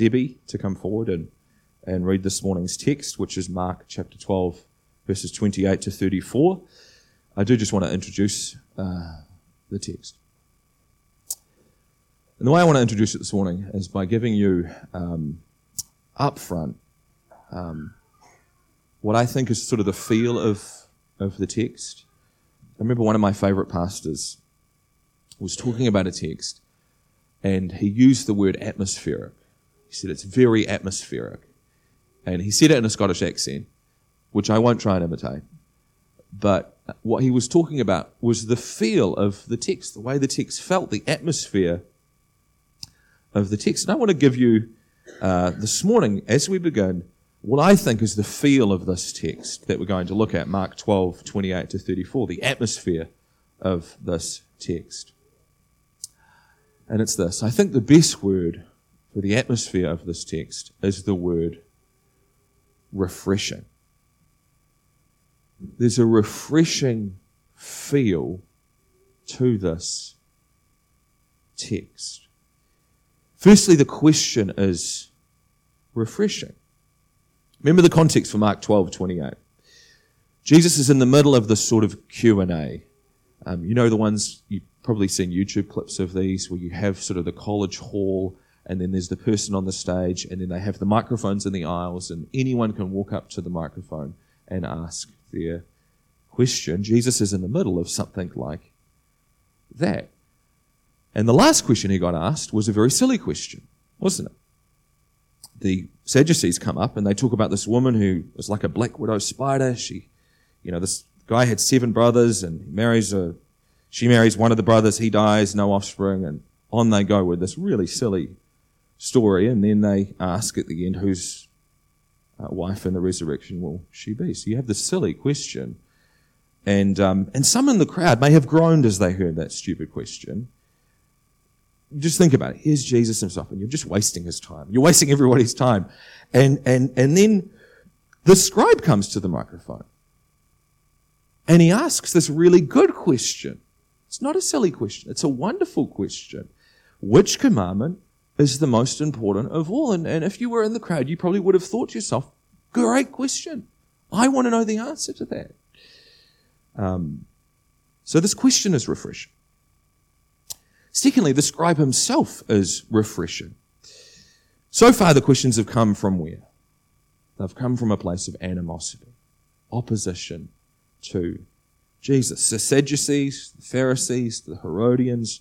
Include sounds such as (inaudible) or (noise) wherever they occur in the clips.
Debbie to come forward and, and read this morning's text, which is Mark chapter 12, verses 28 to 34, I do just want to introduce uh, the text. And the way I want to introduce it this morning is by giving you um, up front um, what I think is sort of the feel of, of the text. I remember one of my favorite pastors was talking about a text and he used the word atmospheric. He said it's very atmospheric. And he said it in a Scottish accent, which I won't try and imitate. But what he was talking about was the feel of the text, the way the text felt, the atmosphere of the text. And I want to give you uh, this morning, as we begin, what I think is the feel of this text that we're going to look at, Mark 12, 28 to 34, the atmosphere of this text. And it's this I think the best word for the atmosphere of this text is the word refreshing. There's a refreshing feel to this text. Firstly, the question is refreshing. Remember the context for Mark 12, 28. Jesus is in the middle of this sort of Q&A. Um, you know the ones, you've probably seen YouTube clips of these where you have sort of the college hall and then there's the person on the stage and then they have the microphones in the aisles and anyone can walk up to the microphone and ask their question. Jesus is in the middle of something like that. And the last question he got asked was a very silly question, wasn't it? the Sadducees come up and they talk about this woman who was like a black widow spider. She, you know, this guy had seven brothers and he marries a, she marries one of the brothers, he dies, no offspring, and on they go with this really silly story. And then they ask at the end, whose uh, wife in the resurrection will she be? So you have this silly question. And, um, and some in the crowd may have groaned as they heard that stupid question just think about it. Here's Jesus himself, and you're just wasting his time. You're wasting everybody's time. And, and, and then the scribe comes to the microphone. And he asks this really good question. It's not a silly question. It's a wonderful question. Which commandment is the most important of all? And, and if you were in the crowd, you probably would have thought to yourself, great question. I want to know the answer to that. Um, so this question is refreshing. Secondly, the scribe himself is refreshing. So far, the questions have come from where? They've come from a place of animosity, opposition to Jesus. The Sadducees, the Pharisees, the Herodians,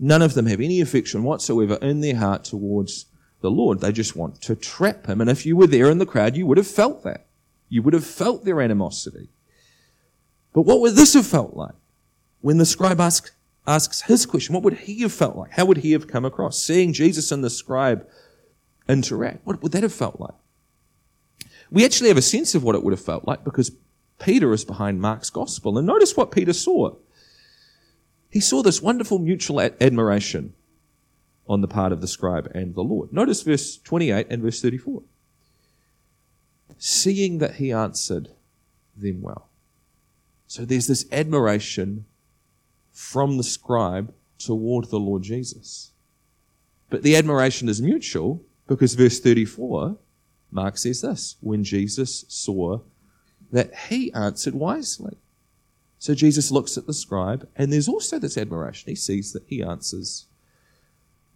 none of them have any affection whatsoever in their heart towards the Lord. They just want to trap him. And if you were there in the crowd, you would have felt that. You would have felt their animosity. But what would this have felt like? When the scribe asked, asks his question, what would he have felt like? How would he have come across? Seeing Jesus and the scribe interact, what would that have felt like? We actually have a sense of what it would have felt like because Peter is behind Mark's gospel. And notice what Peter saw. He saw this wonderful mutual admiration on the part of the scribe and the Lord. Notice verse 28 and verse 34. Seeing that he answered them well. So there's this admiration from the scribe toward the Lord Jesus. But the admiration is mutual because verse 34, Mark says this when Jesus saw that he answered wisely. So Jesus looks at the scribe, and there's also this admiration. He sees that he answers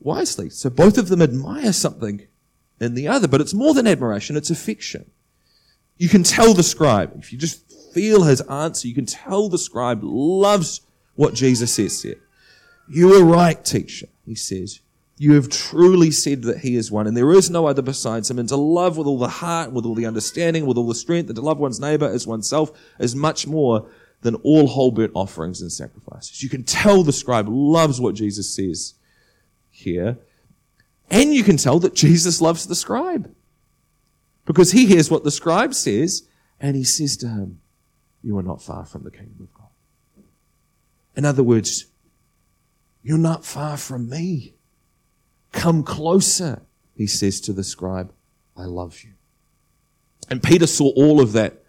wisely. So both of them admire something in the other, but it's more than admiration, it's affection. You can tell the scribe, if you just feel his answer, you can tell the scribe loves what Jesus says here. You are right, teacher, he says. You have truly said that he is one, and there is no other besides him. And to love with all the heart, with all the understanding, with all the strength, and to love one's neighbor as oneself is much more than all whole burnt offerings and sacrifices. You can tell the scribe loves what Jesus says here. And you can tell that Jesus loves the scribe. Because he hears what the scribe says, and he says to him, You are not far from the kingdom of God. In other words, you're not far from me. Come closer, he says to the scribe. I love you. And Peter saw all of that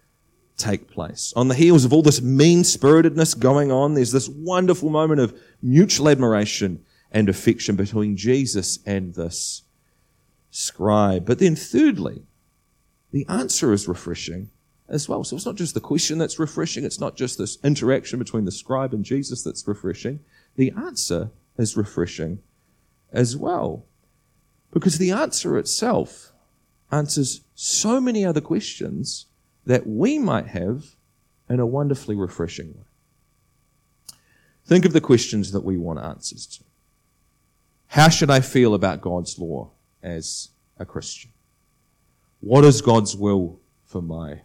take place. On the heels of all this mean spiritedness going on, there's this wonderful moment of mutual admiration and affection between Jesus and this scribe. But then, thirdly, the answer is refreshing as well. So it's not just the question that's refreshing, it's not just this interaction between the scribe and Jesus that's refreshing. The answer is refreshing as well. Because the answer itself answers so many other questions that we might have in a wonderfully refreshing way. Think of the questions that we want answers to. How should I feel about God's law as a Christian? What is God's will for my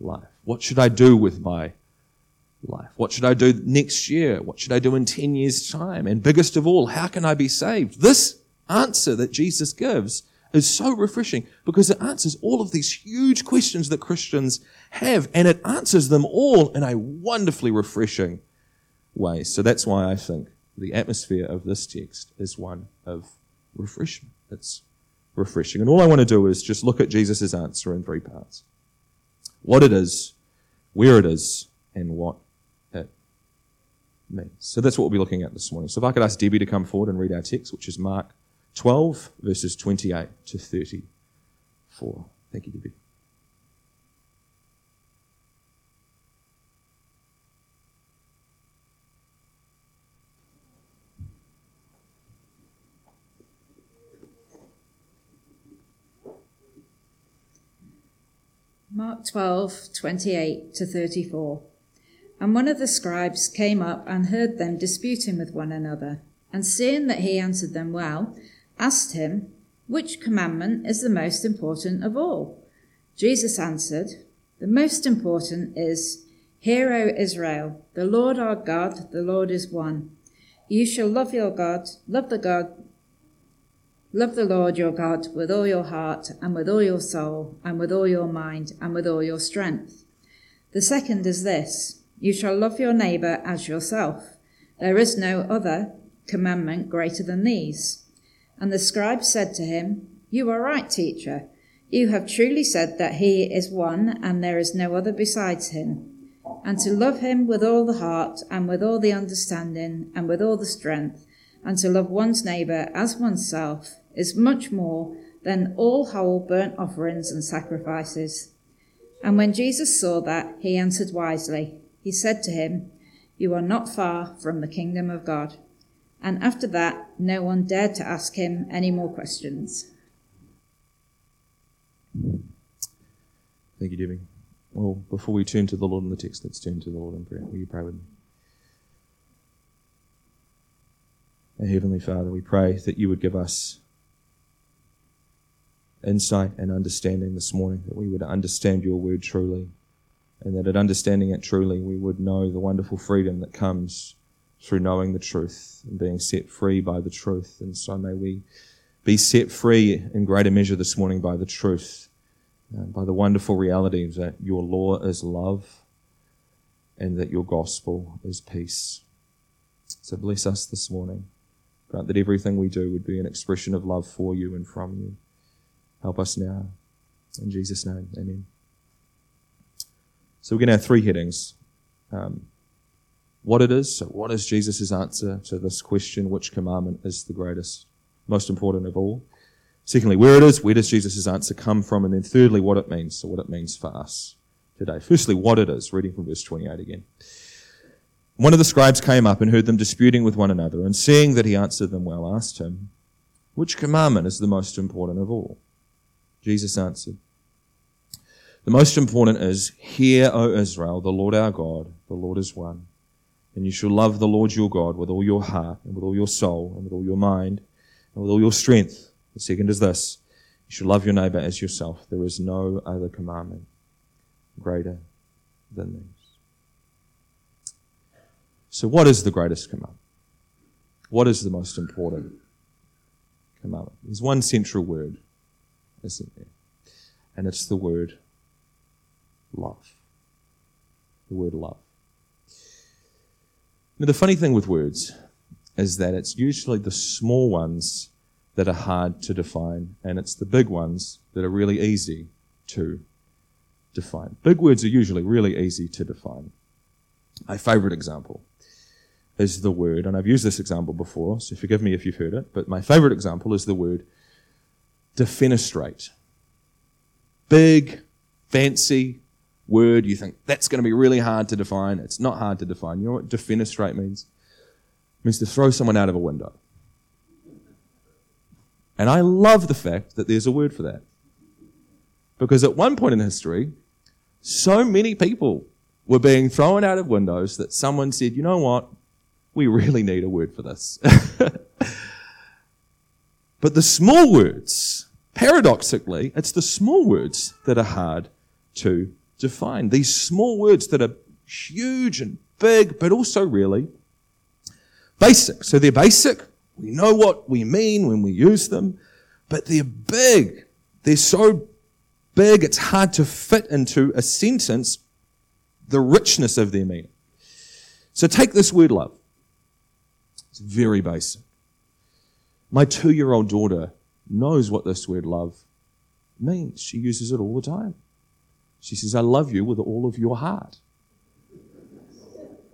life? What should I do with my life? What should I do next year? What should I do in 10 years' time? And biggest of all, how can I be saved? This answer that Jesus gives is so refreshing because it answers all of these huge questions that Christians have and it answers them all in a wonderfully refreshing way. So that's why I think the atmosphere of this text is one of refreshment. It's refreshing. And all I want to do is just look at Jesus' answer in three parts. What it is, where it is, and what it means. So that's what we'll be looking at this morning. So if I could ask Debbie to come forward and read our text, which is Mark 12, verses 28 to 34. Thank you, Debbie. Mark 12, 28 to 34. And one of the scribes came up and heard them disputing with one another, and seeing that he answered them well, asked him, Which commandment is the most important of all? Jesus answered, The most important is, Hear, O Israel, the Lord our God, the Lord is one. You shall love your God, love the God, love the Lord your God with all your heart and with all your soul and with all your mind and with all your strength. The second is this, you shall love your neighbor as yourself. There is no other commandment greater than these. And the scribe said to him, You are right, teacher. You have truly said that he is one, and there is no other besides him. And to love him with all the heart, and with all the understanding, and with all the strength, and to love one's neighbour as oneself, is much more than all whole burnt offerings and sacrifices. And when Jesus saw that, he answered wisely. He said to him, You are not far from the kingdom of God and after that, no one dared to ask him any more questions. Thank you, Debbie. Well, before we turn to the Lord in the text, let's turn to the Lord in prayer. Will you pray with me? Our Heavenly Father, we pray that you would give us insight and understanding this morning, that we would understand your word truly, and that at understanding it truly, we would know the wonderful freedom that comes through knowing the truth and being set free by the truth. And so may we be set free in greater measure this morning by the truth, uh, by the wonderful reality that your law is love and that your gospel is peace. So bless us this morning. Grant that everything we do would be an expression of love for you and from you. Help us now. In Jesus' name, amen. So we're going to have three headings. Um, what it is. So, what is Jesus' answer to this question? Which commandment is the greatest, most important of all? Secondly, where it is, where does Jesus' answer come from? And then thirdly, what it means. So, what it means for us today. Firstly, what it is, reading from verse 28 again. One of the scribes came up and heard them disputing with one another, and seeing that he answered them well, asked him, Which commandment is the most important of all? Jesus answered, The most important is, Hear, O Israel, the Lord our God, the Lord is one. And you shall love the Lord your God with all your heart and with all your soul and with all your mind and with all your strength. The second is this. You shall love your neighbor as yourself. There is no other commandment greater than these. So what is the greatest commandment? What is the most important commandment? There's one central word, isn't there? And it's the word love. The word love. Now, the funny thing with words is that it's usually the small ones that are hard to define, and it's the big ones that are really easy to define. Big words are usually really easy to define. My favorite example is the word, and I've used this example before, so forgive me if you've heard it, but my favorite example is the word defenestrate. Big, fancy word. You think that's going to be really hard to define. It's not hard to define. You know what defenestrate means? It means to throw someone out of a window. And I love the fact that there's a word for that. Because at one point in history, so many people were being thrown out of windows that someone said, you know what? We really need a word for this. (laughs) but the small words, paradoxically, it's the small words that are hard to define. These small words that are huge and big, but also really basic. So they're basic. We know what we mean when we use them, but they're big. They're so big, it's hard to fit into a sentence the richness of their meaning. So take this word love. It's very basic. My two year old daughter knows what this word love means. She uses it all the time. She says, I love you with all of your heart.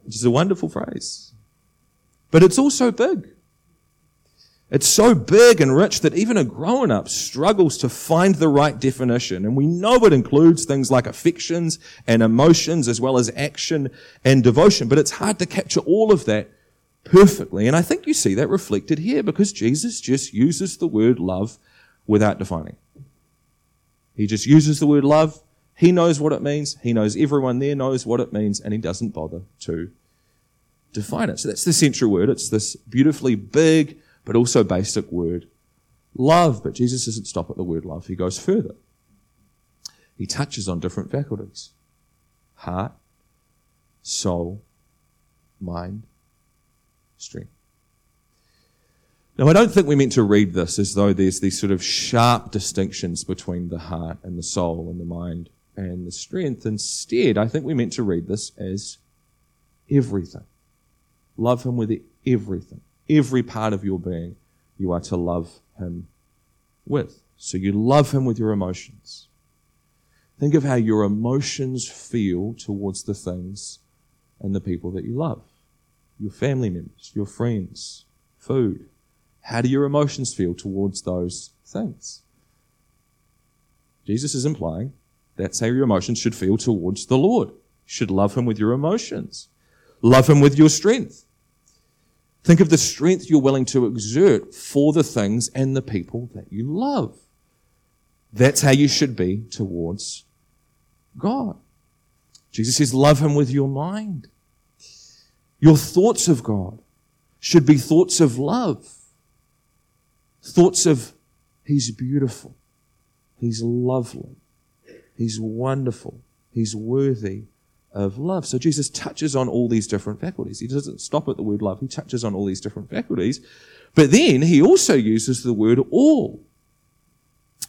Which is a wonderful phrase. But it's also big. It's so big and rich that even a grown up struggles to find the right definition. And we know it includes things like affections and emotions as well as action and devotion. But it's hard to capture all of that perfectly. And I think you see that reflected here because Jesus just uses the word love without defining. He just uses the word love. He knows what it means. He knows everyone there knows what it means and he doesn't bother to define it. So that's the central word. It's this beautifully big, but also basic word love. But Jesus doesn't stop at the word love, he goes further. He touches on different faculties heart, soul, mind, strength. Now, I don't think we meant to read this as though there's these sort of sharp distinctions between the heart and the soul and the mind and the strength. Instead, I think we meant to read this as everything. Love Him with everything every part of your being, you are to love Him with. So you love Him with your emotions. Think of how your emotions feel towards the things and the people that you love your family members, your friends, food. How do your emotions feel towards those things? Jesus is implying that's how your emotions should feel towards the Lord. You should love Him with your emotions, love Him with your strength. Think of the strength you're willing to exert for the things and the people that you love. That's how you should be towards God. Jesus says, love him with your mind. Your thoughts of God should be thoughts of love. Thoughts of, He's beautiful. He's lovely. He's wonderful. He's worthy of love. So Jesus touches on all these different faculties. He doesn't stop at the word love. He touches on all these different faculties. But then he also uses the word all.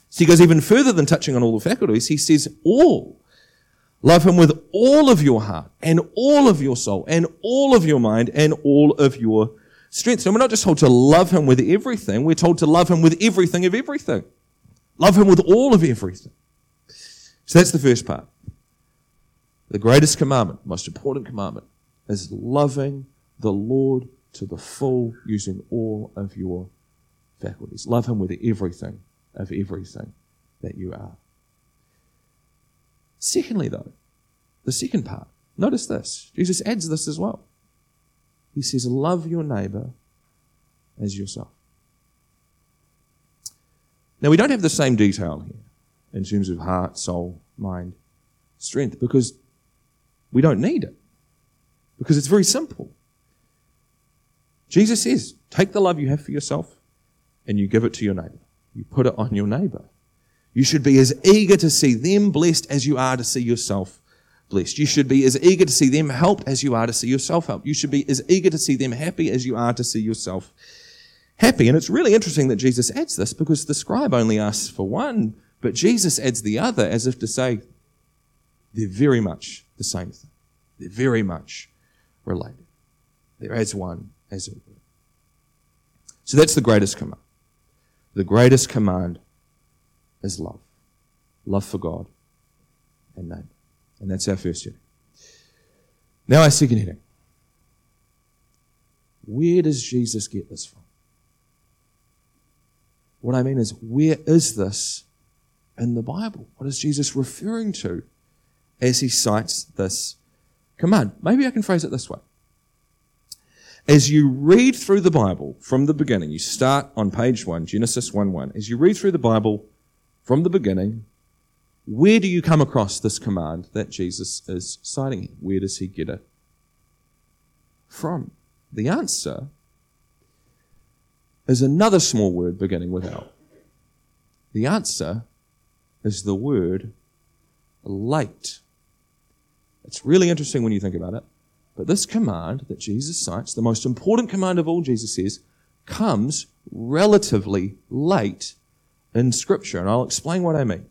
So he goes even further than touching on all the faculties. He says all. Love him with all of your heart and all of your soul and all of your mind and all of your strength. So we're not just told to love him with everything. We're told to love him with everything of everything. Love him with all of everything. So that's the first part. The greatest commandment, most important commandment, is loving the Lord to the full using all of your faculties. Love Him with everything of everything that you are. Secondly, though, the second part, notice this. Jesus adds this as well. He says, Love your neighbor as yourself. Now, we don't have the same detail here in terms of heart, soul, mind, strength, because we don't need it because it's very simple. Jesus says, take the love you have for yourself and you give it to your neighbor. You put it on your neighbor. You should be as eager to see them blessed as you are to see yourself blessed. You should be as eager to see them helped as you are to see yourself helped. You should be as eager to see them happy as you are to see yourself happy. And it's really interesting that Jesus adds this because the scribe only asks for one, but Jesus adds the other as if to say, they're very much the same thing. They're very much related. They're as one, as it were. So that's the greatest command. The greatest command is love. Love for God and neighbor. And that's our first heading. Now our second heading. Where does Jesus get this from? What I mean is, where is this in the Bible? What is Jesus referring to as he cites this command? Maybe I can phrase it this way. As you read through the Bible from the beginning, you start on page 1, Genesis 1 1. As you read through the Bible from the beginning, where do you come across this command that Jesus is citing? Where does he get it from? The answer is another small word beginning with L. The answer is the word late. It's really interesting when you think about it. But this command that Jesus cites, the most important command of all, Jesus says, comes relatively late in Scripture. And I'll explain what I mean.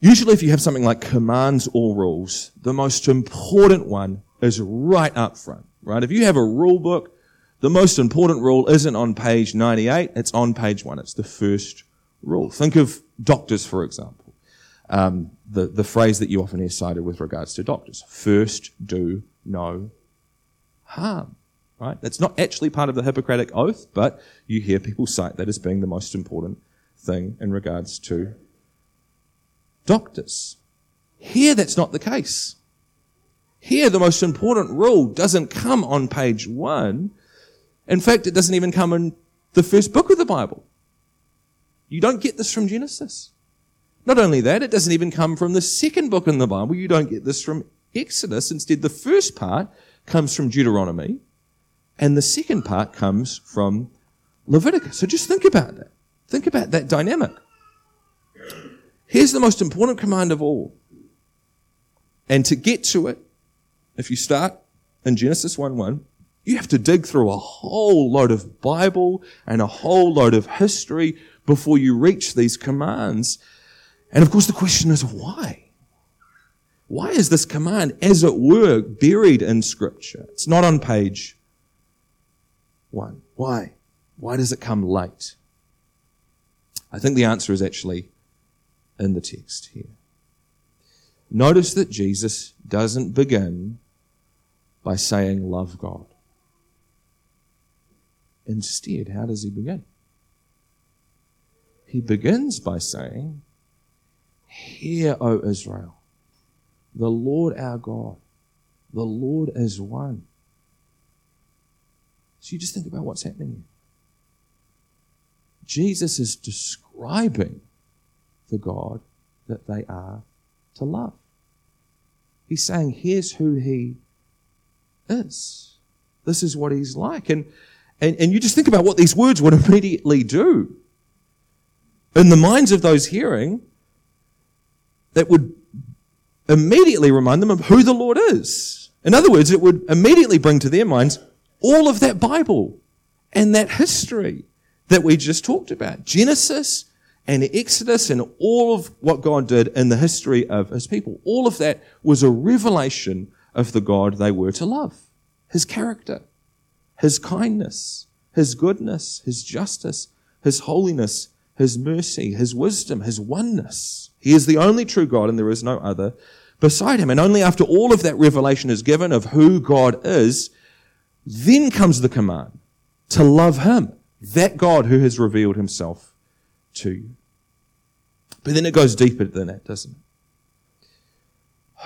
Usually, if you have something like commands or rules, the most important one is right up front, right? If you have a rule book, the most important rule isn't on page 98, it's on page one. It's the first rule. Think of doctors, for example. Um, the, the phrase that you often hear cited with regards to doctors. First, do no harm. Right? That's not actually part of the Hippocratic Oath, but you hear people cite that as being the most important thing in regards to doctors. Here, that's not the case. Here, the most important rule doesn't come on page one. In fact, it doesn't even come in the first book of the Bible. You don't get this from Genesis. Not only that, it doesn't even come from the second book in the Bible. You don't get this from Exodus. Instead, the first part comes from Deuteronomy, and the second part comes from Leviticus. So just think about that. Think about that dynamic. Here's the most important command of all. And to get to it, if you start in Genesis 1 1, you have to dig through a whole load of Bible and a whole load of history before you reach these commands. And of course, the question is why? Why is this command, as it were, buried in Scripture? It's not on page one. Why? Why does it come late? I think the answer is actually in the text here. Notice that Jesus doesn't begin by saying, Love God. Instead, how does he begin? He begins by saying, Hear, O Israel, the Lord our God, the Lord is one. So you just think about what's happening here. Jesus is describing the God that they are to love. He's saying, here's who he is. This is what he's like. And, and, and you just think about what these words would immediately do. In the minds of those hearing, that would immediately remind them of who the Lord is. In other words, it would immediately bring to their minds all of that Bible and that history that we just talked about. Genesis and Exodus and all of what God did in the history of his people. All of that was a revelation of the God they were to love. His character, his kindness, his goodness, his justice, his holiness, his mercy, his wisdom, his oneness. He is the only true God and there is no other beside him. And only after all of that revelation is given of who God is, then comes the command to love him, that God who has revealed himself to you. But then it goes deeper than that, doesn't it?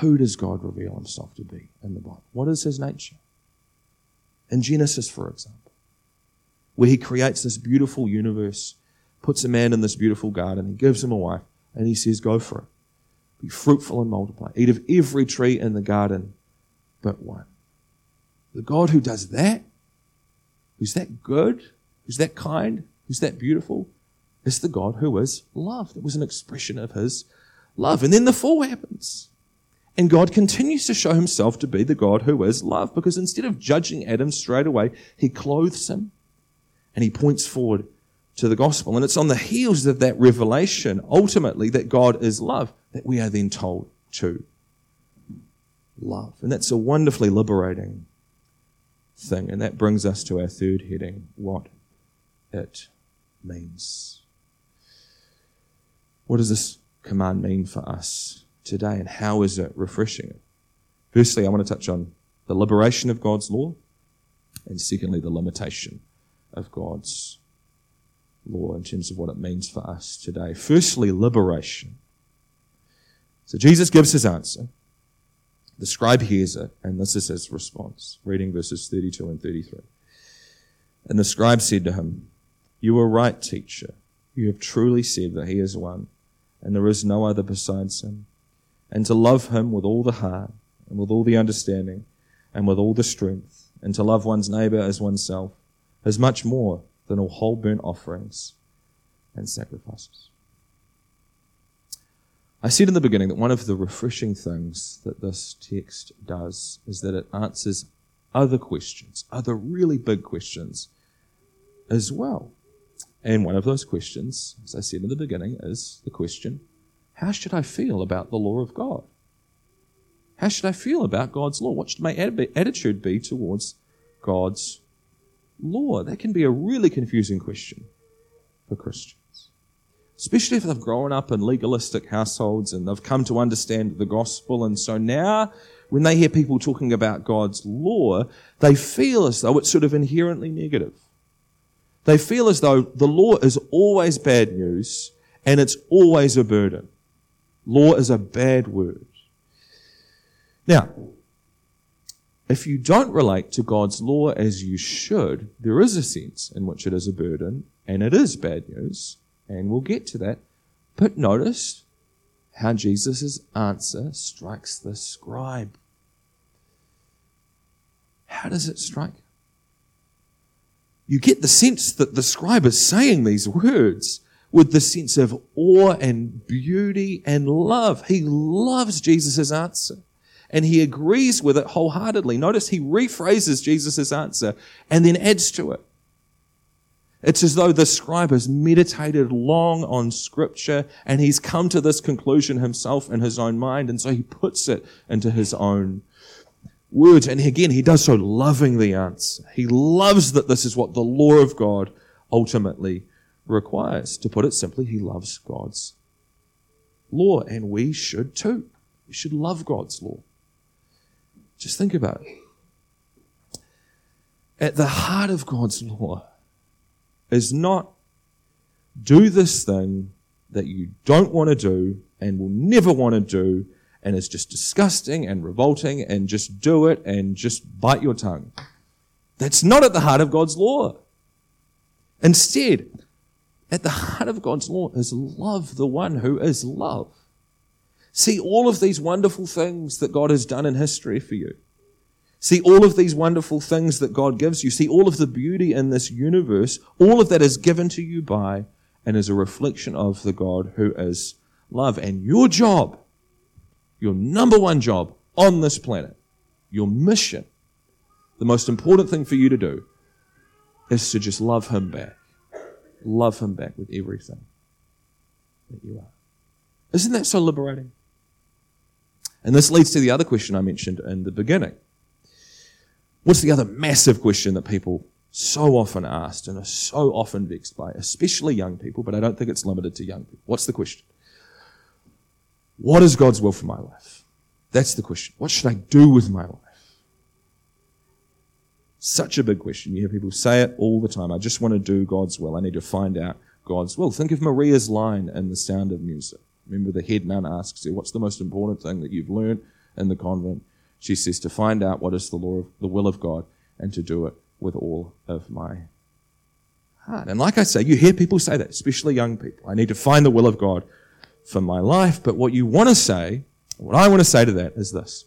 Who does God reveal himself to be in the Bible? What is his nature? In Genesis, for example, where he creates this beautiful universe, puts a man in this beautiful garden, he gives him a wife, and he says, Go for it. Be fruitful and multiply. Eat of every tree in the garden but one. The God who does that, who's that good, who's that kind, who's that beautiful, is the God who is love. That was an expression of his love. And then the fall happens. And God continues to show himself to be the God who is love because instead of judging Adam straight away, he clothes him and he points forward to the gospel. And it's on the heels of that revelation, ultimately, that God is love, that we are then told to love. And that's a wonderfully liberating thing. And that brings us to our third heading what it means. What does this command mean for us today, and how is it refreshing? Firstly, I want to touch on the liberation of God's law, and secondly, the limitation of God's law in terms of what it means for us today. Firstly, liberation. So Jesus gives his answer. The scribe hears it, and this is his response. Reading verses 32 and 33. And the scribe said to him, You are right, teacher. You have truly said that he is one, and there is no other besides him. And to love him with all the heart, and with all the understanding, and with all the strength, and to love one's neighbor as oneself, is much more than all whole burnt offerings and sacrifices. I said in the beginning that one of the refreshing things that this text does is that it answers other questions, other really big questions as well. And one of those questions, as I said in the beginning, is the question how should I feel about the law of God? How should I feel about God's law? What should my attitude be towards God's law? That can be a really confusing question for Christians, especially if they've grown up in legalistic households and they've come to understand the gospel. And so now, when they hear people talking about God's law, they feel as though it's sort of inherently negative. They feel as though the law is always bad news and it's always a burden. Law is a bad word. Now, if you don't relate to God's law as you should, there is a sense in which it is a burden and it is bad news, and we'll get to that. But notice how Jesus' answer strikes the scribe. How does it strike? You get the sense that the scribe is saying these words with the sense of awe and beauty and love. He loves Jesus' answer and he agrees with it wholeheartedly. Notice he rephrases Jesus' answer and then adds to it. It's as though the scribe has meditated long on scripture and he's come to this conclusion himself in his own mind, and so he puts it into his own words. And again, he does so loving the answer. He loves that this is what the law of God ultimately requires. To put it simply, he loves God's law, and we should too. We should love God's law. Just think about it. At the heart of God's law is not do this thing that you don't want to do and will never want to do and is just disgusting and revolting and just do it and just bite your tongue. That's not at the heart of God's law. Instead, at the heart of God's law is love the one who is love. See all of these wonderful things that God has done in history for you. See all of these wonderful things that God gives you. See all of the beauty in this universe. All of that is given to you by and is a reflection of the God who is love. And your job, your number one job on this planet, your mission, the most important thing for you to do is to just love Him back. Love Him back with everything that you are. Isn't that so liberating? And this leads to the other question I mentioned in the beginning. What's the other massive question that people so often asked and are so often vexed by, especially young people, but I don't think it's limited to young people? What's the question? What is God's will for my life? That's the question. What should I do with my life? Such a big question. You hear people say it all the time. I just want to do God's will. I need to find out God's will. Think of Maria's line in The Sound of Music. Remember, the head nun asks her, What's the most important thing that you've learned in the convent? She says, To find out what is the law of the will of God and to do it with all of my heart. And like I say, you hear people say that, especially young people. I need to find the will of God for my life. But what you want to say, what I want to say to that is this.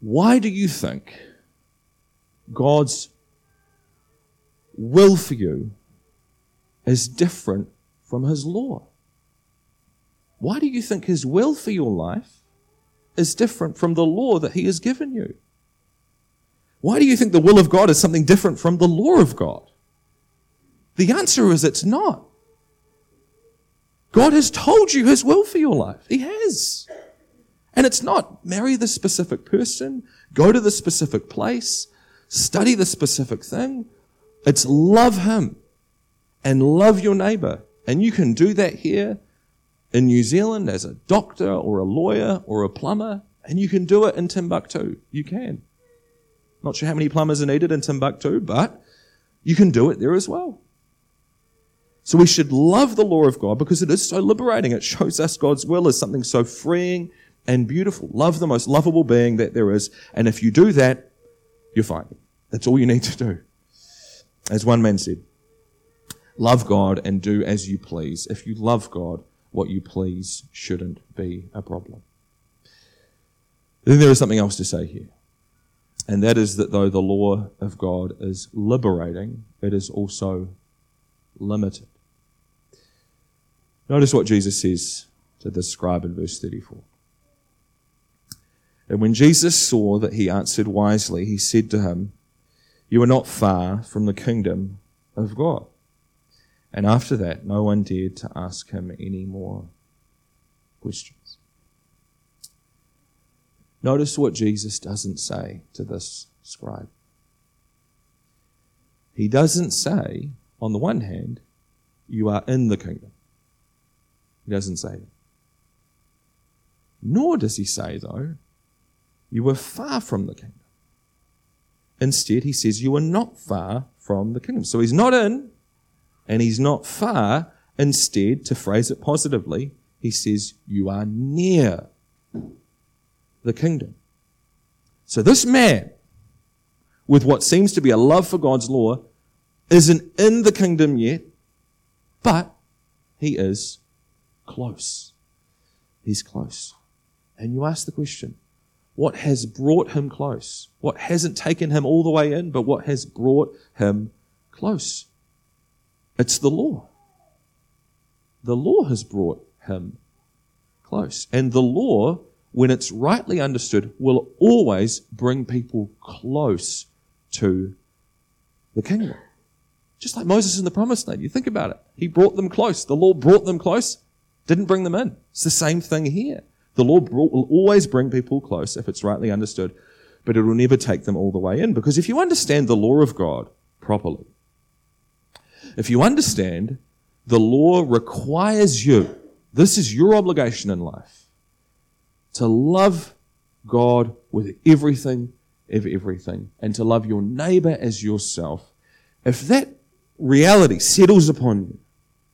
Why do you think God's will for you is different from his law. Why do you think his will for your life is different from the law that he has given you? Why do you think the will of God is something different from the law of God? The answer is it's not. God has told you his will for your life. He has. And it's not marry the specific person, go to the specific place, study the specific thing. It's love him and love your neighbor and you can do that here in New Zealand as a doctor or a lawyer or a plumber, and you can do it in Timbuktu. You can. Not sure how many plumbers are needed in Timbuktu, but You can do it there as well. So we should love the law of God because it is so liberating. It shows us God's will as something so freeing and beautiful. Love the most lovable being that there is. And if you do that, you're fine. That's all you need to do. As one man said, love God and do as you please. If you love God, what you please shouldn't be a problem. Then there is something else to say here. And that is that though the law of God is liberating, it is also limited. Notice what Jesus says to the scribe in verse 34. And when Jesus saw that he answered wisely, he said to him, You are not far from the kingdom of God. And after that, no one dared to ask him any more questions. Notice what Jesus doesn't say to this scribe. He doesn't say, on the one hand, you are in the kingdom. He doesn't say that. Nor does he say, though, you were far from the kingdom. Instead, he says, You are not far from the kingdom. So he's not in and he's not far. Instead, to phrase it positively, he says, You are near the kingdom. So this man, with what seems to be a love for God's law, isn't in the kingdom yet, but he is close. He's close. And you ask the question, what has brought him close? What hasn't taken him all the way in, but what has brought him close? It's the law. The law has brought him close. And the law, when it's rightly understood, will always bring people close to the kingdom. Just like Moses in the promised land. You think about it. He brought them close. The law brought them close, didn't bring them in. It's the same thing here. The law will always bring people close if it's rightly understood, but it will never take them all the way in. Because if you understand the law of God properly, if you understand the law requires you, this is your obligation in life, to love God with everything of everything and to love your neighbor as yourself. If that reality settles upon you,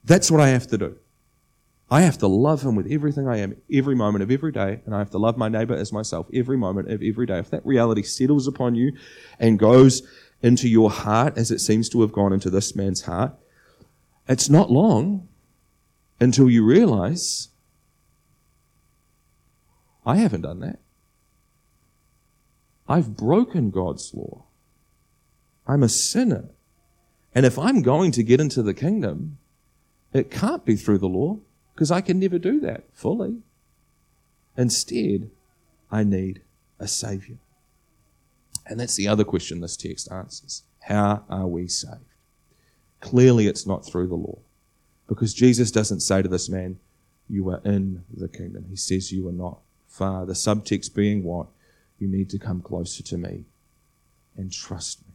that's what I have to do. I have to love him with everything I am, every moment of every day, and I have to love my neighbor as myself every moment of every day. If that reality settles upon you and goes into your heart as it seems to have gone into this man's heart, it's not long until you realize I haven't done that. I've broken God's law. I'm a sinner. And if I'm going to get into the kingdom, it can't be through the law because I can never do that fully. Instead, I need a Savior. And that's the other question this text answers. How are we saved? Clearly, it's not through the law. Because Jesus doesn't say to this man, You are in the kingdom. He says, You are not far. The subtext being what? You need to come closer to me and trust me.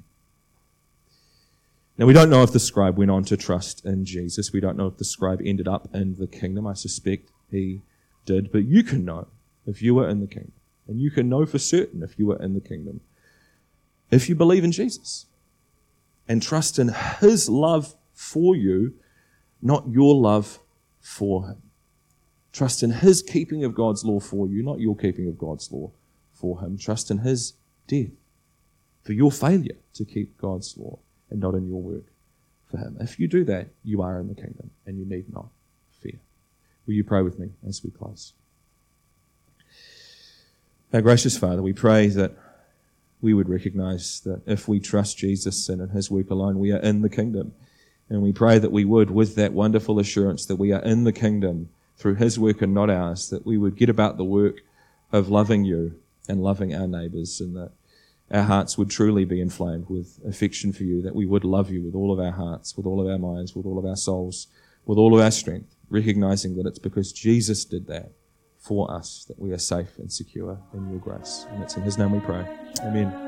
Now, we don't know if the scribe went on to trust in Jesus. We don't know if the scribe ended up in the kingdom. I suspect he did. But you can know if you were in the kingdom. And you can know for certain if you were in the kingdom. If you believe in Jesus and trust in his love for you, not your love for him. Trust in his keeping of God's law for you, not your keeping of God's law for him. Trust in his death for your failure to keep God's law and not in your work for Him. If you do that, you are in the kingdom and you need not fear. Will you pray with me as we close? Our gracious Father, we pray that we would recognize that if we trust Jesus and in His work alone, we are in the kingdom. And we pray that we would, with that wonderful assurance that we are in the kingdom through His work and not ours, that we would get about the work of loving you and loving our neighbors and that our hearts would truly be inflamed with affection for you, that we would love you with all of our hearts, with all of our minds, with all of our souls, with all of our strength, recognizing that it's because Jesus did that for us that we are safe and secure in your grace. And it's in his name we pray. Amen.